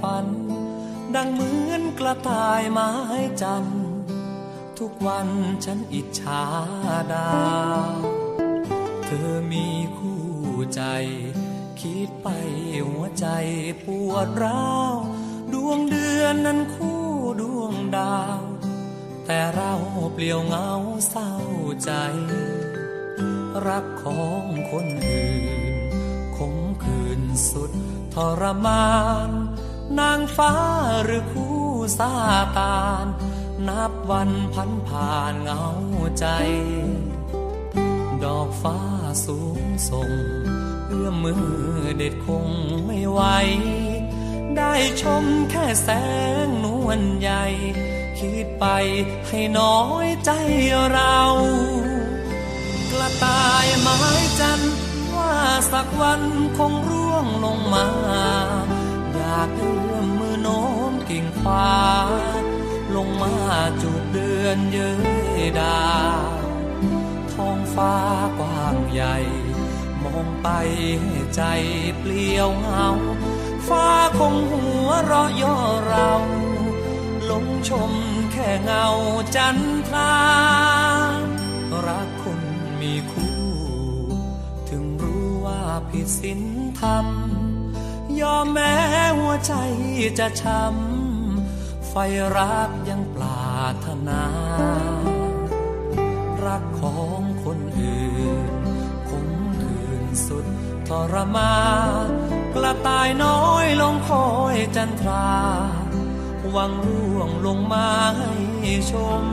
ฝัน ดังเหมือนกระต่ายไม้จันทุกวันฉันอิจฉาดาว เธอมีคู่ใจ คิดไปหัวใจปวดร้าว ดวงเดือนนั้นคู่ดวงดาว แต่เราเปลี่ยวเหงาเศร้าใจ รักของคนอื่น คมคืนสุดทรมาน นางฟ้าหรือคู่ซาตาน นับวันพันผ่านเหงาใจ ดอกฟ้าสูงส่งเอื้อมมือเด็ดคงไม่ไหวได้ชมแค่แสงนวลใหญ่ คิดไปให้น้อยใจเรา กระต่ายไม้จันทร์ว่าสักวันคงร่วงลงมาากเอื้อมมือโน้มกิ่งฟ้า ลงมาจูบเดือนเย้ยดาวท้องฟ้ากว้างใหญ่ มองไปให้ใจเปลี่ยวเหงา ฟ้าคงหัวเราะย่อเราหลงชมแค่เงาจันทรา รักคนมีคู่ ถึงรู้ว่าผิดศีลธรรม ยอมแม้หัวใจจะช้ำไฟรักยังปรารถนา รักของคนอื่นคงคืนสุดทรมากระต่ายน้อยลงคอยจันทรา หวังร่วงลงมาให้ชม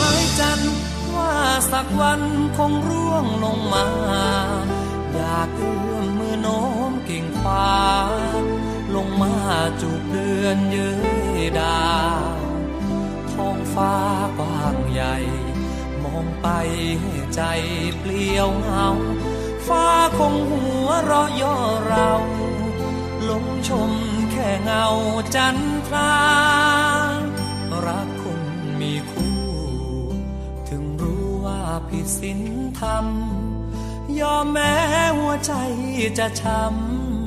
ม้จันว่าสักวันคงร่วงลงมา อยากเอื้อมมือโน้มกิ่งฟ้า ลงมาจูบเดือนเย้ยดาวท้องฟ้ากว้างใหญ่ มองไปใจเปลี่ยวเหงา ฟ้าคงหัวเราะย่อเรา ลงชมแค่เงาจันทรา ผิดศีลธรรม ยอมแม้หัวใจจะช้ำ